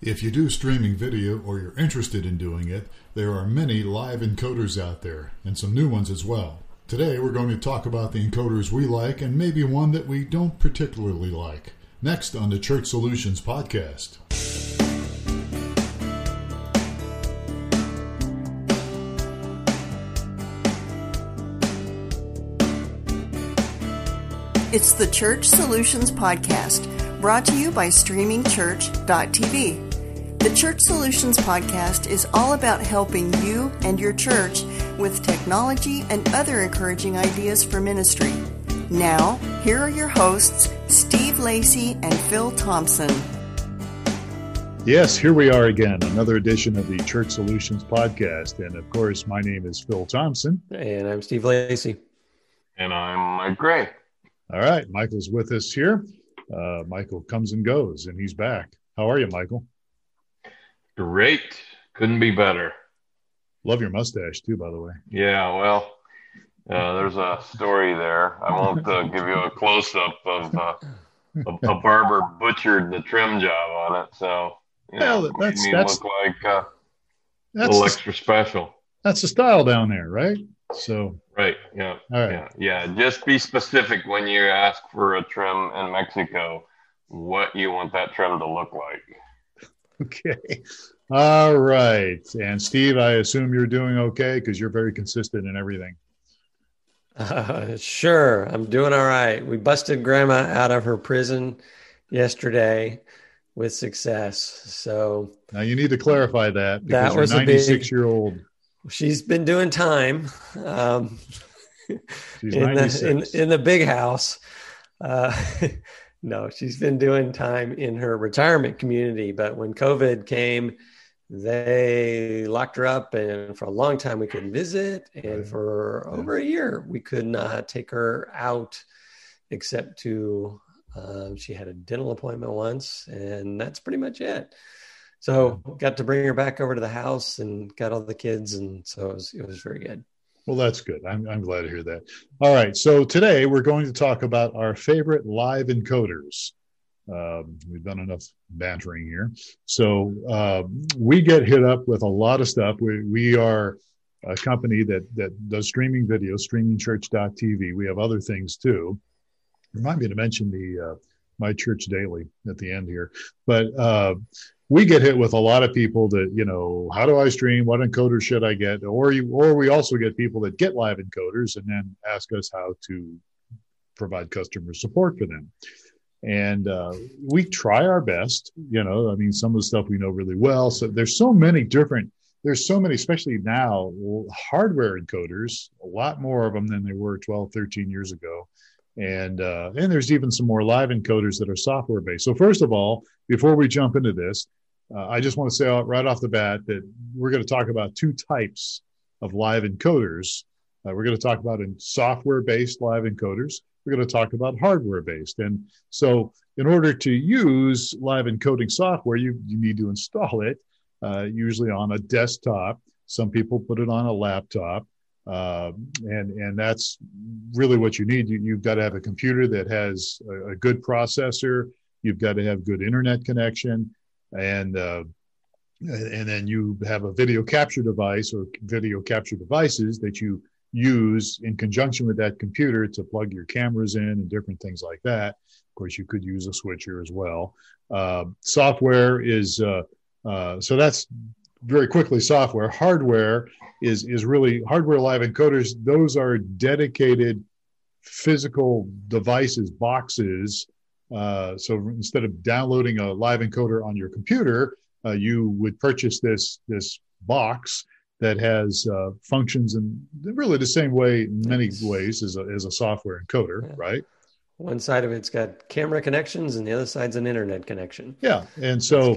If you do streaming video or you're interested in doing it, there are many live encoders out there and some new ones as well. Today we're going to talk about the encoders we like and maybe one that we don't particularly like. Next on the Church Solutions podcast. It's the Church Solutions Podcast, brought to you by StreamingChurch.tv. The Church Solutions Podcast is all about helping you and your church with technology and other encouraging ideas for ministry. Now, here are your hosts, Steve Lacey and Phil Thompson. Yes, here we are again, another edition of the Church Solutions Podcast. And of course, my name is Phil Thompson. And I'm Steve Lacey. And I'm Mike Gray. All right, Michael's with us here. Uh, Michael comes and goes, and he's back. How are you, Michael? Great. Couldn't be better. Love your mustache too, by the way. Yeah, well, uh, there's a story there. I won't uh, give you a close up of uh, a, a, barber butchered the trim job on it, so you know, well, that's made me that's, look like uh, a little extra special. That's the style down there, right? So right, yeah, all right, yeah, yeah. Just be specific when you ask for a trim in Mexico. What you want that trim to look like? Okay. All right. And Steve, I assume you're doing okay because you're very consistent in everything. Uh, sure, I'm doing all right. We busted Grandma out of her prison yesterday with success. So now you need to clarify that because that was you're 96 big, year old she's been doing time um, in, the, in, in, the big house. Uh, no, she's been doing time in her retirement community. But when COVID came, they locked her up, and for a long time we couldn't visit, and for over a year we could not take her out except to. Um, she had a dental appointment once, and that's pretty much it. So got to bring her back over to the house and got all the kids, and so it was it was very good. Well, that's good. I'm I'm glad to hear that. All right, so today we're going to talk about our favorite live encoders. Um, we've done enough bantering here, so uh, we get hit up with a lot of stuff. We we are a company that that does streaming video, streamingchurch.tv. We have other things too. Remind me to mention the uh, my church daily at the end here, but uh, we get hit with a lot of people that you know how do i stream what encoder should i get or you or we also get people that get live encoders and then ask us how to provide customer support for them and uh, we try our best you know i mean some of the stuff we know really well so there's so many different there's so many especially now hardware encoders a lot more of them than there were 12 13 years ago and uh, and there's even some more live encoders that are software based. So first of all, before we jump into this, uh, I just want to say right off the bat that we're going to talk about two types of live encoders. Uh, we're going to talk about in software based live encoders. We're going to talk about hardware based. And so, in order to use live encoding software, you, you need to install it, uh, usually on a desktop. Some people put it on a laptop. Uh, and and that's really what you need. You, have got to have a computer that has a, a, good processor. You've got to have good internet connection, and uh, and then you have a video capture device or video capture devices that you use in conjunction with that computer to plug your cameras in and different things like that. Of course, you could use a switcher as well. Uh, software is uh, uh, so that's very quickly software. Hardware is is really hardware live encoders. Those are dedicated physical devices, boxes. Uh, so instead of downloading a live encoder on your computer, uh, you would purchase this this box that has uh, functions in really the same way in many ways as a, as a software encoder, yeah. right? One side of it's got camera connections, and the other side's an internet connection. Yeah, and so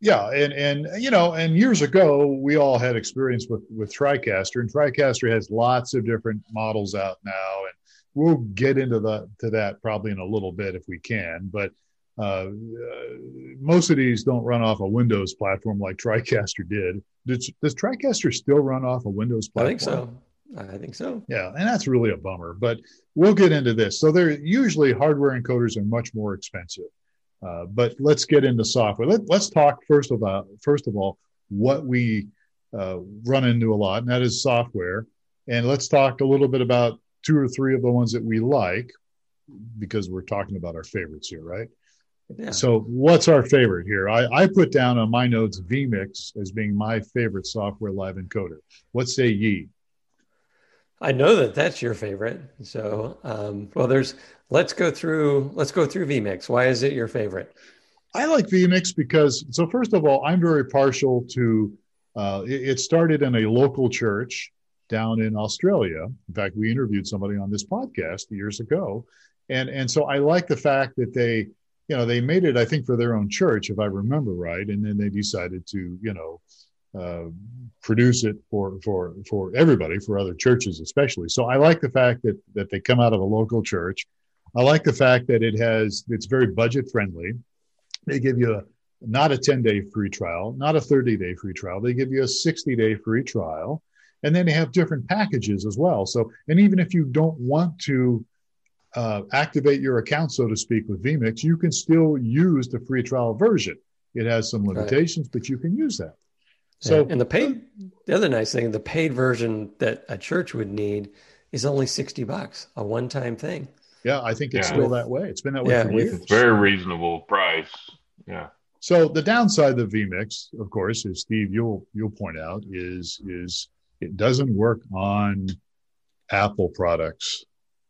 yeah, and and you know, and years ago we all had experience with with TriCaster, and TriCaster has lots of different models out now, and we'll get into the to that probably in a little bit if we can. But uh, most of these don't run off a Windows platform like TriCaster did. Does, does TriCaster still run off a Windows platform? I think so. I think so. Yeah, and that's really a bummer. But we'll get into this. So they're usually hardware encoders are much more expensive. Uh, but let's get into software. Let, us talk first about first of all what we uh, run into a lot, and that is software. And let's talk a little bit about two or three of the ones that we like, because we're talking about our favorites here, right? Yeah. So, what's our favorite here? I, I put down on my notes vMix as being my favorite software live encoder. What say ye? I know that that's your favorite. So, um, well, there's let's go through let's go through vMix. Why is it your favorite? I like vMix because so first of all, I'm very partial to. Uh, it, it started in a local church down in Australia. In fact, we interviewed somebody on this podcast years ago, and and so I like the fact that they you know they made it I think for their own church if I remember right, and then they decided to you know uh, produce it for for for everybody for other churches especially. So i like the fact that that they come out of a local church. I like the fact that it has it's very budget friendly they give you a not a 10 day free trial not a 30 day free trial. They give you a 60 day free trial. And then they have different packages as well. So and even if you don't want to uh, activate your account so to speak with vmix you can still use the free trial version it has some limitations right. but you can use that so, yeah. and the paid, the other nice thing, the paid version that a church would need is only 60 bucks, a one time thing. Yeah, I think it's yeah. still that way. It's been that way yeah, for years. It's a very reasonable price. Yeah. So the downside of vMix, of course, is Steve, you'll you'll point out, is is it doesn't work on Apple products,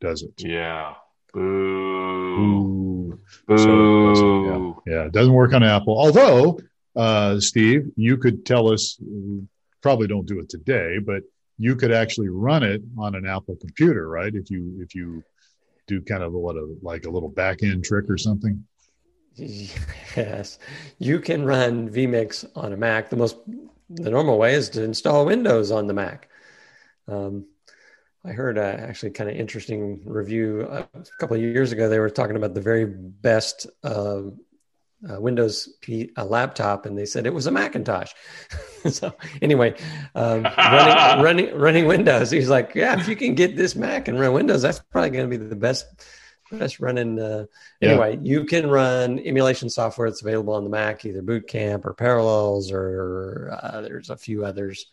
does it? Yeah. Boo. Boo. Boo. So yeah, yeah, it doesn't work on Apple. Although uh, Steve, you could tell us, probably don't do it today, but you could actually run it on an Apple computer, right? If you if you do kind of a, what a like a little back end trick or something. Yes, you can run vMix on a Mac. The most the normal way is to install Windows on the Mac. Um, I heard a actually kind of interesting review a couple of years ago. They were talking about the very best uh, uh, Windows P, a laptop, and they said it was a Macintosh. so anyway, um, running, running running Windows, he's like, yeah, if you can get this Mac and run Windows, that's probably going to be the best best running. Uh, yeah. Anyway, you can run emulation software that's available on the Mac, either Boot Camp or Parallels, or uh, there's a few others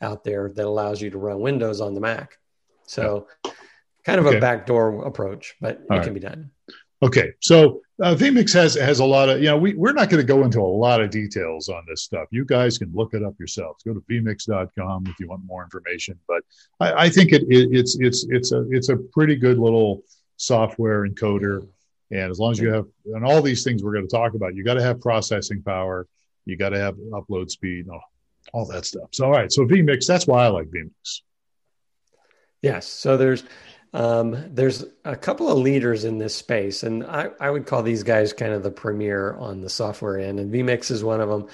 out there that allows you to run Windows on the Mac. So, yeah. kind of okay. a backdoor approach, but All it right. can be done. Okay, so uh, vMix has has a lot of you know we we're not going to go into a lot of details on this stuff. You guys can look it up yourselves. Go to vmix.com if you want more information. But I, I think it, it, it's it's it's a it's a pretty good little software encoder. And as long as you have and all these things we're going to talk about, you got to have processing power, you got to have upload speed, all, all that stuff. So all right, so vMix that's why I like vMix. Yes, so there's um, there's a couple of leaders in this space, and I, I would call these guys kind of the premier on the software end, and vMix is one of them.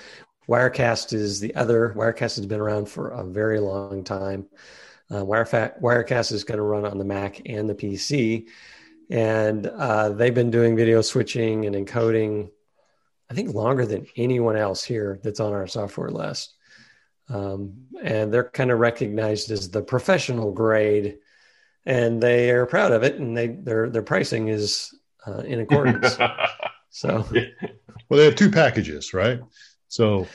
Wirecast is the other. Wirecast has been around for a very long time. Uh, Wirecast is going to run on the Mac and the PC, and uh, they've been doing video switching and encoding, I think, longer than anyone else here that's on our software list. Um, and they're kind of recognized as the professional grade and they are proud of it, and they their their pricing is uh, in accordance. so, well, they have two packages, right? So,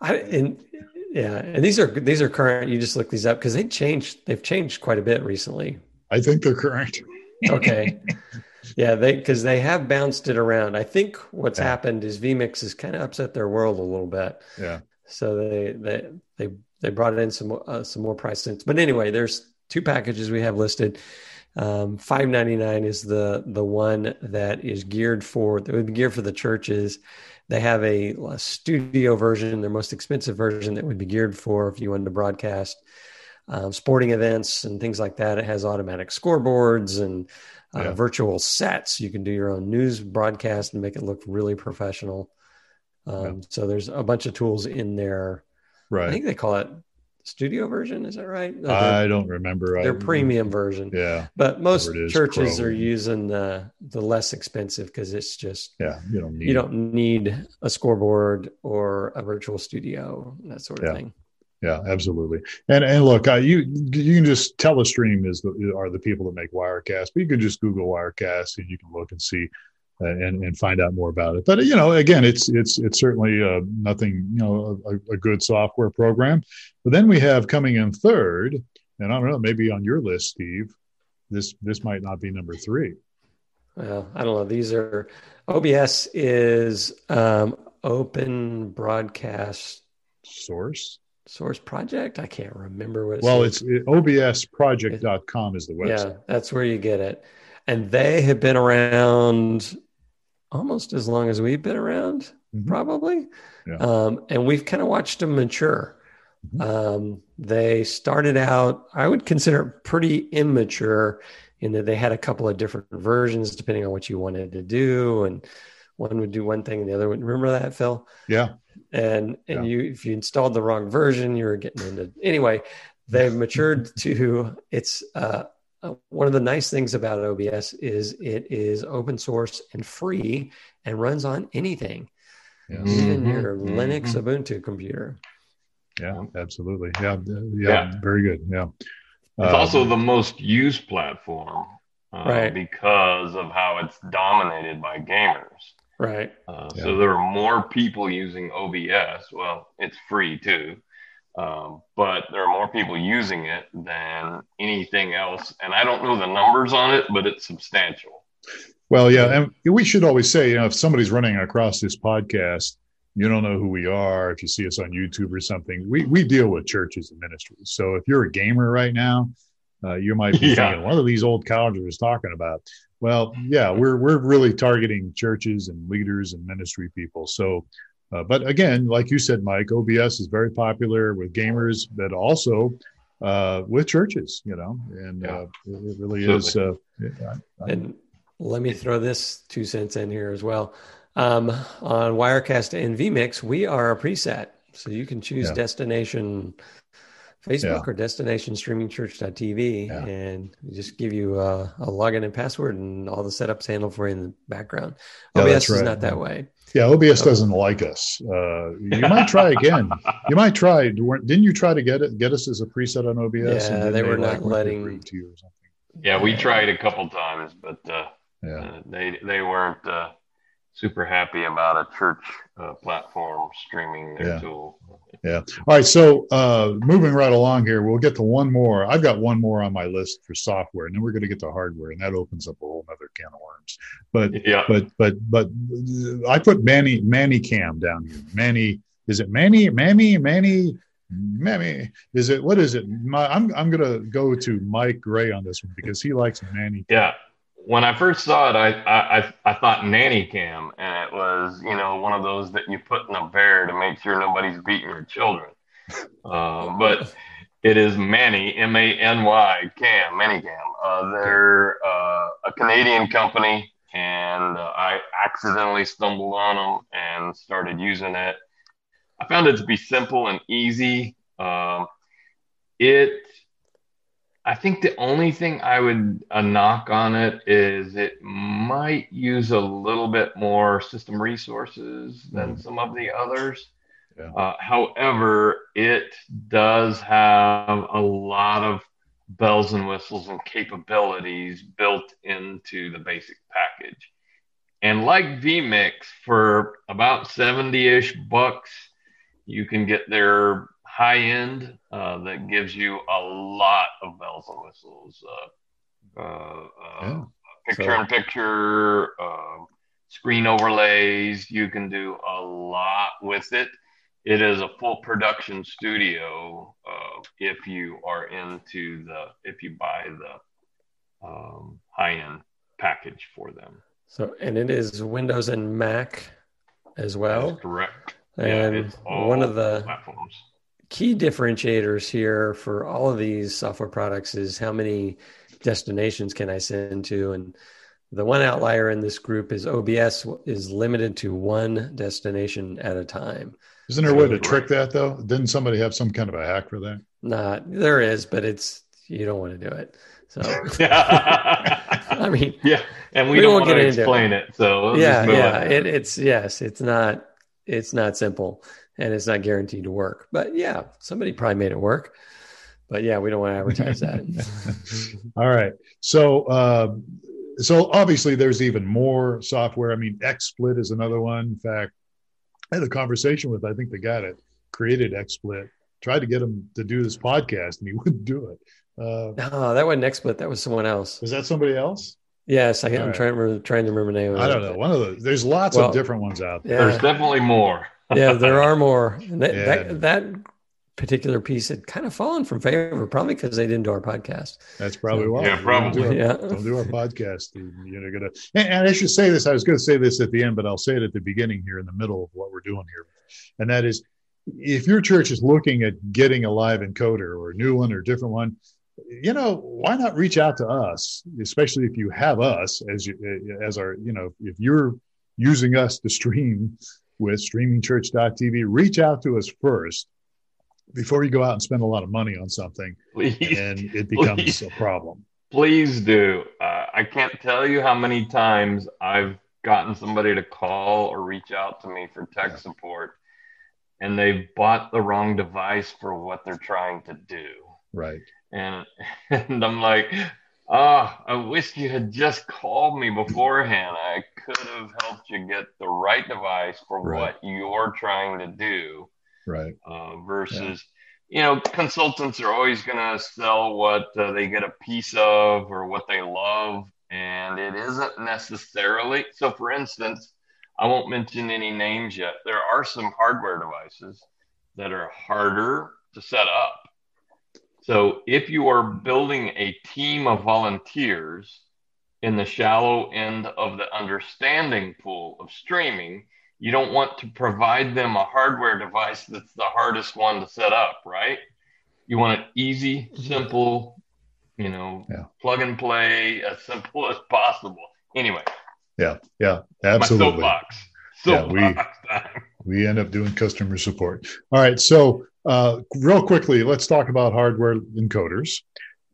I and yeah, and these are these are current. You just look these up because they changed. They've changed quite a bit recently. I think they're current. okay. Yeah, they because they have bounced it around. I think what's yeah. happened is vMix has kind of upset their world a little bit. Yeah. So they they they they brought in some uh, some more price sense. But anyway, there's two packages we have listed. Um, Five ninety nine is the the one that is geared for that would be geared for the churches. They have a, a, studio version, their most expensive version that would be geared for if you wanted to broadcast um, sporting events and things like that. It has automatic scoreboards and uh, yeah. virtual sets. You can do your own news broadcast and make it look really professional. Um, yeah. So there's a bunch of tools in there. Right. I think they call it studio version. Is that right? I don't remember. Their premium version. Yeah. But most churches Pro. are using the the less expensive because it's just yeah you don't need you don't need a scoreboard or a virtual studio that sort of yeah. thing. Yeah, absolutely. And and look, uh, you you can just Telestream is the, are the people that make Wirecast, but you can just Google Wirecast and you can look and see and and find out more about it. But you know, again, it's it's it's certainly uh, nothing. You know, a, a, good software program. But then we have coming in third, and I don't know, maybe on your list, Steve, this this might not be number three. Well, I don't know. These are OBS is um, open broadcast source source project. I can't remember what. It well, says. it's it, obsproject.com is the website. Yeah, that's where you get it, and they have been around almost as long as we've been around, mm-hmm. probably. Yeah. Um, and we've kind of watched them mature. Mm-hmm. Um, they started out, I would consider pretty immature in that they had a couple of different versions depending on what you wanted to do. And one would do one thing and the other would remember that, Phil? Yeah. And and yeah. you if you installed the wrong version, you were getting into anyway, they've matured to it's uh uh, one of the nice things about OBS is it is open source and free and runs on anything, yes. even mm-hmm. your mm-hmm. Linux Ubuntu computer. Yeah, absolutely. Yeah, yeah, yeah. very good. Yeah. It's um, also the most used platform, uh, right? Because of how it's dominated by gamers, right? Uh, yeah. So there are more people using OBS. Well, it's free too, um, but there are more people using it than anything else. And I don't know the numbers on it, but it's substantial. Well, yeah. And we should always say, you know, if somebody's running across this podcast, you don't know who we are. If you see us on YouTube or something, we, we deal with churches and ministries. So if you're a gamer right now, uh, you might be yeah. thinking, what are these old colleges talking about? Well, yeah, we're, we're really targeting churches and leaders and ministry people. So uh, but again, like you said, Mike, OBS is very popular with gamers, but also uh, with churches, you know, and yeah. uh, it really is. Uh, and let me throw this two cents in here as well. Um, on Wirecast and vMix, we are a preset. So you can choose yeah. destination Facebook yeah. or destination streamingchurch.tv yeah. and just give you a, a, login and password and all the setups handled for you in the background. OBS right. is not that way. Yeah, OBS doesn't like us. Uh, you might try again. you might try. Didn't you try to get it get us as a preset on OBS? Yeah, they were not letting. To you or something. Yeah, we tried a couple times, but uh, yeah. Uh, they they weren't uh, super happy about a church uh, platform streaming their yeah. tool. Yeah. All right. So uh, moving right along here, we'll get to one more. I've got one more on my list for software, and then we're going to get to hardware, and that opens up a whole other can of worms. But yeah. But but but I put Manny Manny Cam down here. Manny is it Manny Mammy Manny Mammy is it what is it? My, I'm I'm gonna go to Mike Gray on this one because he likes Manny. Yeah when I first saw it, I, I I thought nanny cam, and it was you know one of those that you put in a bear to make sure nobody's beating your children. Uh, but it is Manny M A N Y Cam ManyCam. Uh, they're uh, a Canadian company, and uh, I accidentally stumbled on them and started using it. I found it to be simple and easy. Um, it I think the only thing I would a knock on it is it might use a little bit more system resources than mm. some of the others. Yeah. Uh, however, it does have a lot of bells and whistles and capabilities built into the basic package. And like vMix, for about 70 ish bucks, you can get their high end uh, that gives you a lot of bells and whistles. Uh, uh, uh yeah. Picture in picture, um, screen overlays. You can do a lot with it. It is a full production studio uh, if you are into the if you buy the um, high end package for them. So and it is Windows and Mac as well. correct. And yeah, one of the platforms key differentiators here for all of these software products is how many destinations can I send to? And the one outlier in this group is OBS is limited to one destination at a time. Isn't there a way to trick that though? Didn't somebody have some kind of a hack for that? Not there is, but it's you don't want to do it. So I mean, yeah, and we, we don't want to explain it. it so we'll yeah, yeah, it, it's yes, it's not it's not simple and it's not guaranteed to work. But yeah, somebody probably made it work. But yeah, we don't want to advertise that. All right. So uh, so obviously there's even more software. I mean, XSplit is another one. In fact, I had a conversation with I think the guy that created XSplit. Tried to get him to do this podcast, and he wouldn't do it. Uh, no, that wasn't XSplit. That was someone else. Was that somebody else? Yes, I, am right. trying to remember, trying to remember the name. I don't know. One of those. There's lots well, of different ones out there. Yeah. There's definitely more. Yeah, there are more. That, yeah. that, that particular piece had kind of fallen from favor, probably because they didn't do our podcast. That's probably why. Yeah, probably. Don't do our, yeah. don't do our podcast. You're know, gonna. And, and I should say this. I was going to say this at the end, but I'll say it at the beginning here, in the middle of what we're doing here, and that is, if your church is looking at getting a live encoder or a new one or a different one, you know, why not reach out to us, especially if you have us as you as our, you know, if you're using us to stream with streamingchurch.tv, reach out to us first before you go out and spend a lot of money on something please, and it becomes please, a problem. Please do. Uh, I can't tell you how many times I've gotten somebody to call or reach out to me for tech yeah. support and they've bought the wrong device for what they're trying to do. Right. And and I'm like, ah, I wish you had just called me beforehand. I could have helped you get the right device for right. what you're trying to do right uh, versus yeah. you know consultants are always going to sell what uh, they get a piece of or what they love and it isn't necessarily so for instance i won't mention any names yet there are some hardware devices that are harder to set up so if you are building a team of volunteers in the shallow end of the understanding pool of streaming you don't want to provide them a hardware device that's the hardest one to set up, right? You want it easy, simple, you know, yeah. plug and play, as simple as possible. Anyway. Yeah, yeah, absolutely. My soapbox. Soapbox yeah, we, we end up doing customer support. All right, so uh, real quickly, let's talk about hardware encoders.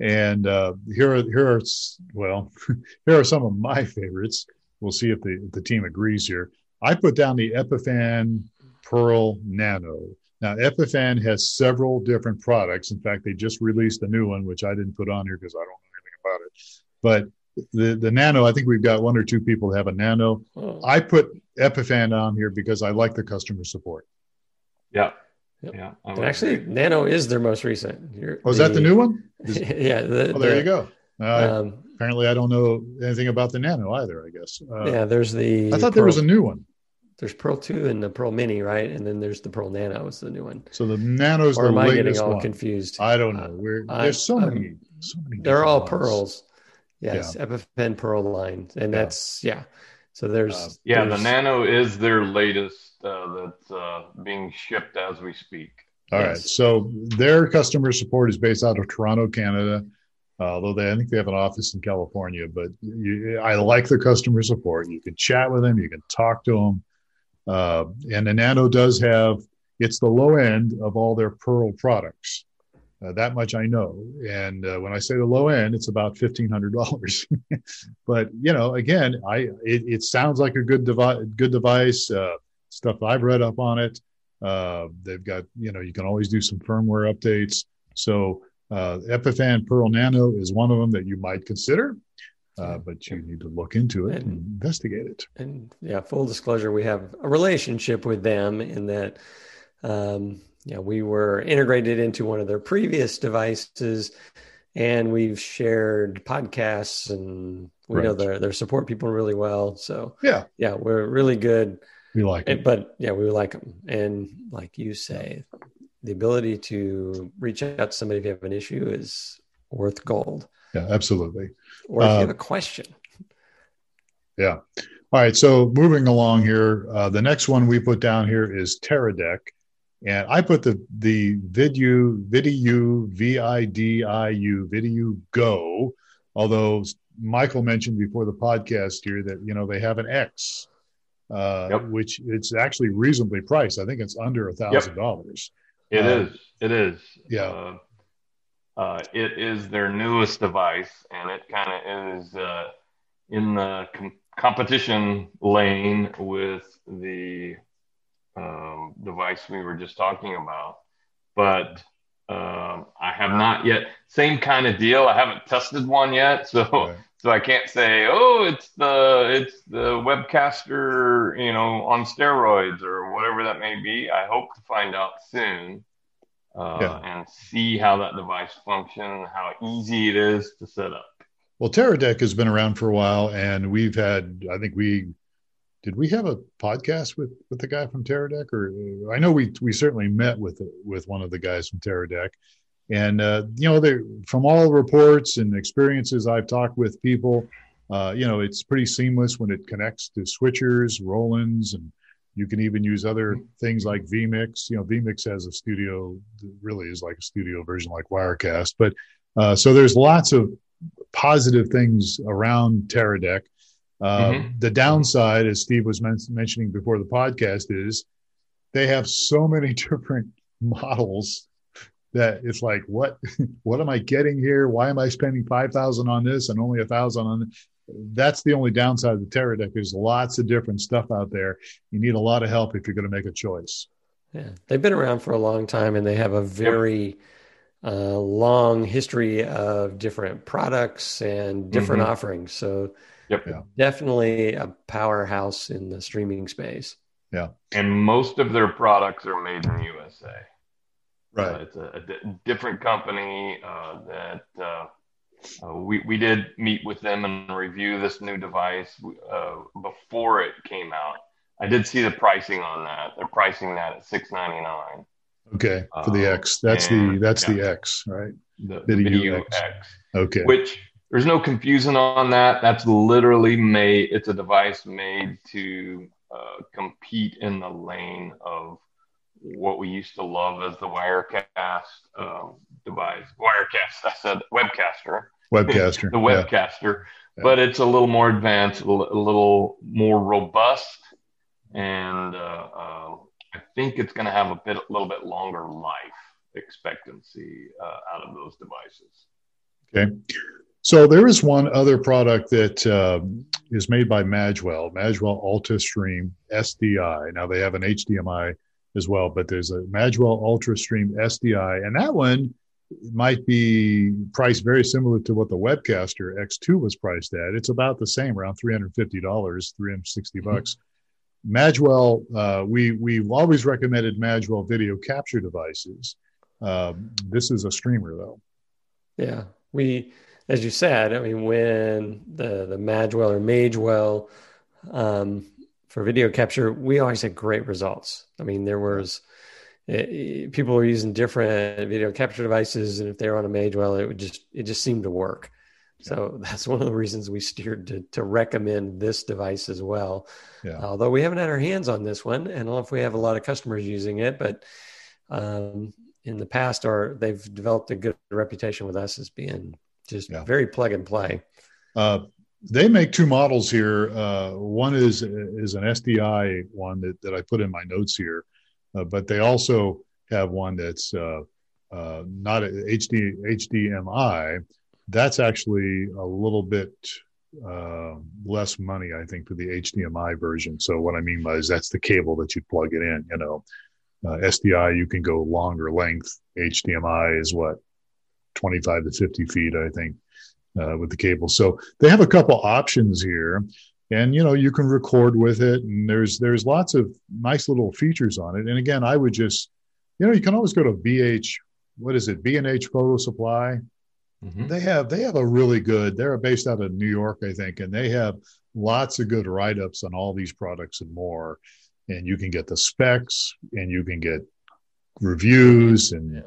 And uh, here, are, here are well, here are some of my favorites. We'll see if the, if the team agrees here. I put down the Epiphan Pearl Nano. Now, Epiphan has several different products. In fact, they just released a new one, which I didn't put on here because I don't know anything about it. But the, the Nano, I think we've got one or two people that have a Nano. Oh. I put Epiphan on here because I like the customer support. Yeah. Yep. Yeah. And actually, Nano is their most recent. You're, oh, is the, that the new one? yeah. The, oh, there the, you go. Uh, um, apparently, I don't know anything about the Nano either. I guess. Uh, yeah, there's the. I thought Pearl, there was a new one there's Pearl 2 and the Pearl Mini, right? And then there's the Pearl Nano is the new one. So the Nano's or the am I getting all one. confused? I don't know. We're, there's so I'm, many, so many. They're all ones. pearls. Yes, yeah. Epiphan Pearl line, and yeah. that's yeah. So there's uh, yeah, there's, the Nano is their latest uh, that's uh, being shipped as we speak. All yes. right, so their customer support is based out of Toronto, Canada. although they, I think they have an office in California, but you, I like the customer support. You can chat with them, you can talk to them. Uh, and the Nano does have, it's the low end of all their Pearl products. Uh, that much I know. And uh, when I say the low end, it's about fifteen hundred dollars. but you know, again, I it, it sounds like a good device. Good device. Uh, stuff I've read up on it. Uh, they've got you know you can always do some firmware updates. So uh, Epiphan Pearl Nano is one of them that you might consider uh, but you need to look into it and, and, investigate it. And yeah, full disclosure, we have a relationship with them in that, um, yeah, we were integrated into one of their previous devices, and we've shared podcasts, and we right. know their their support people really well. So yeah, yeah, we're really good. We like it, but yeah, we like them, and like you say, the ability to reach out to somebody if you have an issue is worth gold. Yeah, absolutely. Or if uh, you have a question. Yeah. All right. So moving along here, uh, the next one we put down here is Teradek. And I put the the Vidiu Vidiu V I D I U Vidiu Go, although Michael mentioned before the podcast here that you know they have an X, uh, yep. which it's actually reasonably priced. I think it's under a thousand dollars. It uh, is. It is. Yeah. Uh, uh, it is their newest device, and it kind of is uh, in the com- competition lane with the um, device we were just talking about. But um, I have not yet. Same kind of deal. I haven't tested one yet, so right. So I can't say, oh, it's the it's the webcaster, you know, on steroids or whatever that may be. I hope to find out soon uh, yeah. and see how that device functions, how easy it is to set up. Well, Teradek has been around for a while, and we've had, I think we did we have a podcast with with the guy from Teradek, or I know we we certainly met with with one of the guys from Teradek, and uh, you know, they from all reports and experiences I've talked with people, uh, you know, it's pretty seamless when it connects to switchers, Rolands, and you can even use other things like vMix. You know, vMix has a studio, really is like a studio version like Wirecast. But uh, so there's lots of positive things around Teradek. Uh, mm-hmm. The downside, as Steve was men- mentioning before the podcast, is they have so many different models that it's like, what, what am I getting here? Why am I spending five thousand on this and only a thousand on? This? that's the only downside of the Teradek. There's lots of different stuff out there. You need a lot of help if you're going to make a choice. Yeah, they've been around for a long time, and they have a very uh, long history of different products and different mm-hmm. offerings. So, yep. yeah. definitely a powerhouse in the streaming space. Yeah, and most of their products are made in the USA. Right, uh, it's a, a d- different company uh, that uh, uh, we, we did meet with them and review this new device uh, before it came out. I did see the pricing on that. They're pricing that at six ninety nine. Okay, for the um, X, that's and, the that's yeah, the X, right? The, the VidiU X. X. Okay. Which there's no confusion on that. That's literally made. It's a device made to uh, compete in the lane of what we used to love as the Wirecast um, device. Wirecast, I said webcaster. Webcaster. the webcaster. Yeah. But it's a little more advanced, a little more robust, and uh, uh, I think it's going to have a bit, a little bit longer life expectancy uh, out of those devices. Okay. So there is one other product that uh, is made by Magwell, Magwell UltraStream SDI. Now they have an HDMI as well, but there's a Magwell UltraStream SDI, and that one might be priced very similar to what the Webcaster X2 was priced at. It's about the same, around three hundred fifty dollars, three hundred sixty mm-hmm. bucks. Mm-hmm. Magwell, uh, we we've always recommended Magwell video capture devices. Um, this is a streamer, though. Yeah, we, as you said, I mean, when the the Magwell or Magewell um, for video capture, we always had great results. I mean, there was it, it, people were using different video capture devices, and if they were on a Magewell, it would just it just seemed to work. So that's one of the reasons we steered to, to recommend this device as well. Yeah. Although we haven't had our hands on this one, and I don't know if we have a lot of customers using it, but um, in the past, or they've developed a good reputation with us as being just yeah. very plug and play. Uh, they make two models here. Uh, one is is an SDI one that, that I put in my notes here, uh, but they also have one that's uh, uh not a HD HDMI. That's actually a little bit uh, less money, I think, for the HDMI version. So what I mean by is that's the cable that you plug it in. You know, uh, SDI you can go longer length. HDMI is what 25 to 50 feet, I think uh, with the cable. So they have a couple options here, and you know you can record with it, and there's there's lots of nice little features on it. And again, I would just, you know, you can always go to BH. What is it? B&H Photo Supply. Mm-hmm. They have they have a really good. They're based out of New York, I think, and they have lots of good write ups on all these products and more. And you can get the specs, and you can get reviews, and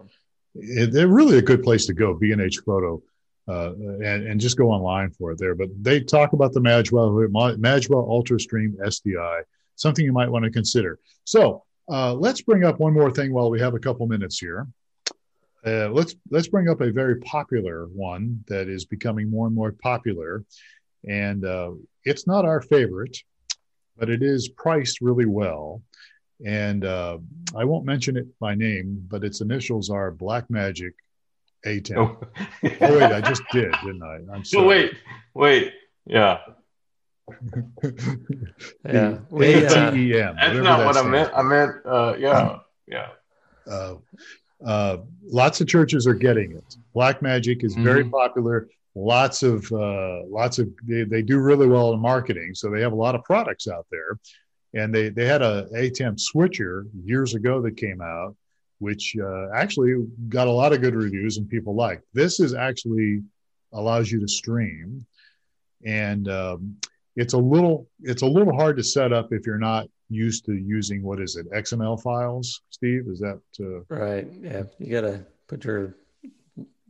they're really a good place to go. B&H Photo uh, and, and just go online for it there. But they talk about the Magwell, Magwell UltraStream SDI, something you might want to consider. So uh, let's bring up one more thing while we have a couple minutes here. Uh, let's let's bring up a very popular one that is becoming more and more popular, and uh, it's not our favorite, but it is priced really well. And uh, I won't mention it by name, but its initials are Black Magic a10. Oh. oh, wait, I just did, didn't I? I'm sorry. Oh, wait, wait. Yeah. yeah. We, uh, A-T-E-M, that's not what I meant. I meant, uh, yeah, yeah. Uh, uh, lots of churches are getting it. Black magic is very mm-hmm. popular. lots of uh, lots of they, they do really well in marketing so they have a lot of products out there and they they had a ATEM switcher years ago that came out which uh, actually got a lot of good reviews and people liked. this is actually allows you to stream. And um, it's a little it's a little hard to set up if you're not used to using what is it xml files steve? Is that uh... right. Yeah. You gotta put your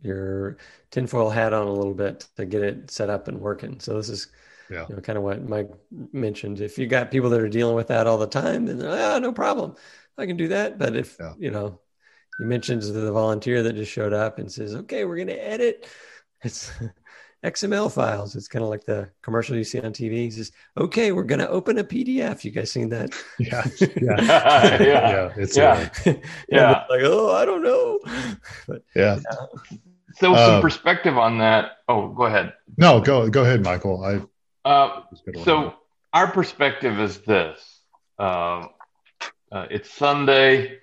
your tinfoil hat on a little bit to get it set up and working. So this is yeah. you know, kind of what mike mentioned if you got people that are dealing with that all the time then ah, no problem i can do that but if yeah. you know you mentioned the volunteer that just showed up and says okay we're going to edit it's XML files. It's kind of like the commercial you see on TV. He says, "Okay, we're going to open a PDF." You guys seen that? Yeah, yeah, yeah. yeah. It's yeah, uh, yeah. Like, oh, I don't know. But, yeah. yeah. So some uh, perspective on that. Oh, go ahead. No, go go ahead, Michael. I. Uh, so our perspective is this. Uh, uh, it's Sunday.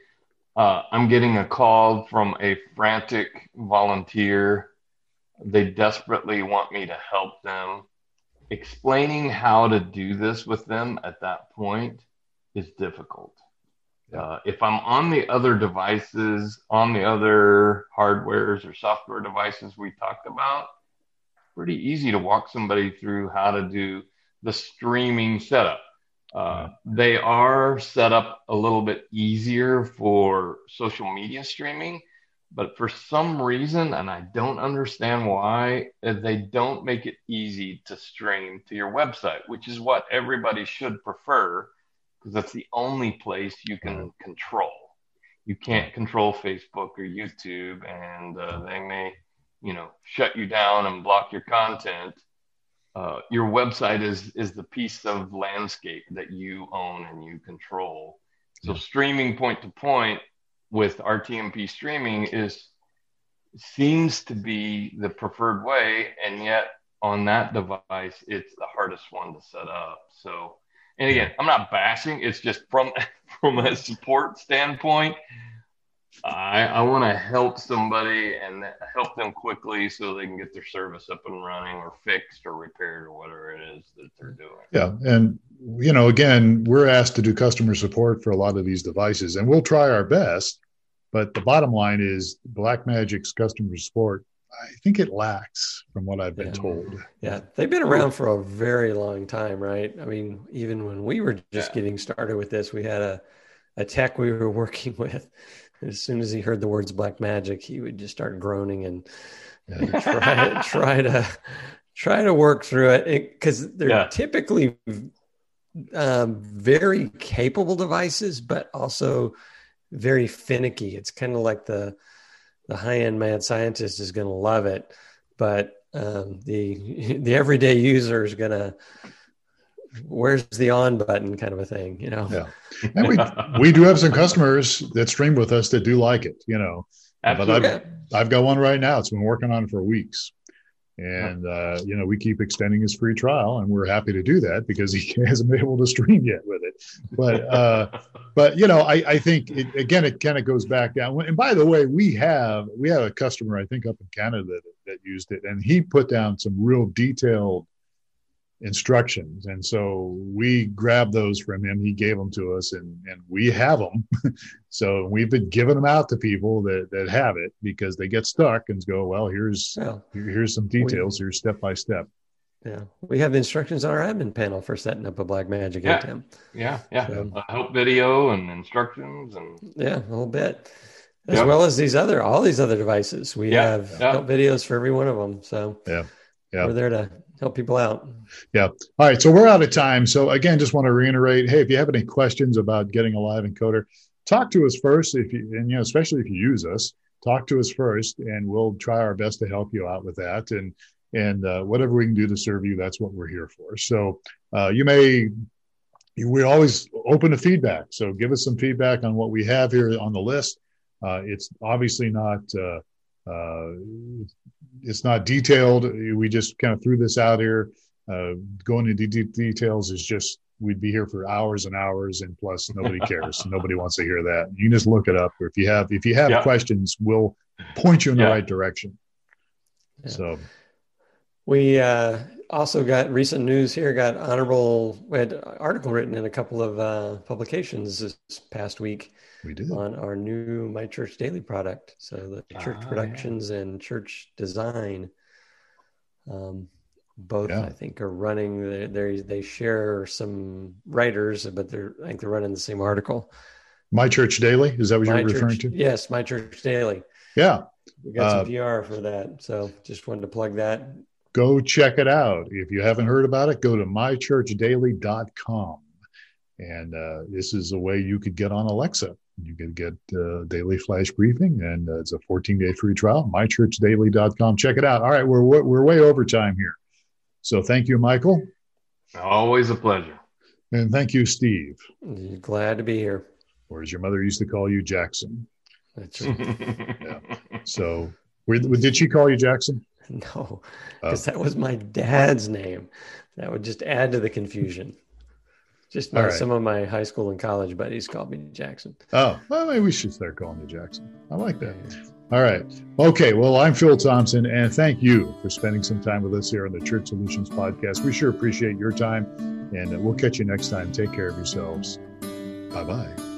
Uh, I'm getting a call from a frantic volunteer they desperately want me to help them. Explaining how to do this with them at that point is difficult. Uh, if I'm on the other devices, on the other hardwares or software devices we talked about, pretty easy to walk somebody through how to do the streaming setup. Uh, they are set up a little bit easier for social media streaming but for some reason, and I don't understand why, uh, they don't make it easy to stream to your website, which is what everybody should prefer because that's the only place you can control. You can't control Facebook or YouTube, and uh, they may, you know, shut you down and block your content. Uh, your website is is the piece of landscape that you own and you control. So streaming point to point with RTMP streaming is seems to be the preferred way, and yet on that device, it's the hardest one to set up. So, and again, I'm not bashing. It's just from from a support standpoint, I, I want to help somebody and help them quickly so they can get their service up and running or fixed or repaired or whatever it is that they're doing. Yeah. And, you know, again, we're asked to do customer support for a lot of these devices and we'll try our best. But the bottom line is Blackmagic's customer support, I think it lacks from what I've been yeah. told. Yeah. They've been around for a very long time, right? I mean, even when we were just yeah. getting started with this, we had a, a tech we were working with as soon as he heard the words black magic, he would just start groaning and, try, try to try to work through it because they're yeah. typically um, very capable devices, but also very finicky. It's kind of like the the high end mad scientist is going to love it, but um, the the everyday user is going to where's the on button kind of a thing, you know? Yeah. And we, we do have some customers that stream with us that do like it, you know, Absolutely. but I've, I've got one right now. It's been working on it for weeks and uh, you know we keep extending his free trial and we're happy to do that because he hasn't been able to stream yet with it but uh, but you know i, I think it, again it kind of goes back down and by the way we have we have a customer i think up in canada that, that used it and he put down some real detailed instructions. And so we grabbed those from him. He gave them to us and, and we have them. so we've been giving them out to people that, that have it because they get stuck and go, well, here's, yeah. here's some details. We, here's step by step. Yeah. We have instructions on our admin panel for setting up a Blackmagic yeah. ATEM. Yeah. Yeah. So, a help video and instructions and yeah, a little bit. As yep. well as these other, all these other devices. We yeah. have help videos for every one of them. So yeah. Yeah. We're there to help people out. Yeah. All right. So we're out of time. So again, just want to reiterate, hey, if you have any questions about getting a live encoder, talk to us first. If you and you know, especially if you use us, talk to us first, and we'll try our best to help you out with that. And and uh, whatever we can do to serve you, that's what we're here for. So uh, you may. We're always open to feedback. So give us some feedback on what we have here on the list. Uh, it's obviously not uh, it's not detailed. We just kind of threw this out here. Uh, going into de- details is just we'd be here for hours and hours, and plus nobody cares. nobody wants to hear that. You can just look it up. Or if you have if you have yeah. questions, we'll point you in the right direction. Yeah. So. We uh, also got recent news here. Got honorable. We had an article written in a couple of uh, publications this past week. We did on our new My Church Daily product. So the church ah, productions yeah. and church design, um, both yeah. I think are running. They they share some writers, but they're I think they're running the same article. My Church Daily is that what you're referring to? Yes, My Church Daily. Yeah, we got some uh, PR for that. So just wanted to plug that go check it out. If you haven't heard about it, go to mychurchdaily.com. And uh, this is a way you could get on Alexa. You can get uh, daily flash briefing, and uh, it's a 14 day free trial. Mychurchdaily.com. Check it out. All right, we're, we're way over time here. So thank you, Michael. Always a pleasure. And thank you, Steve. Glad to be here. Or as your mother used to call you, Jackson. That's right. yeah. So, did she call you Jackson? No, because oh. that was my dad's name. That would just add to the confusion. Just right. some of my high school and college buddies called me Jackson. Oh, well, maybe we should start calling you Jackson. I like that. All right. Okay. Well, I'm Phil Thompson, and thank you for spending some time with us here on the Church Solutions Podcast. We sure appreciate your time, and we'll catch you next time. Take care of yourselves. Bye bye.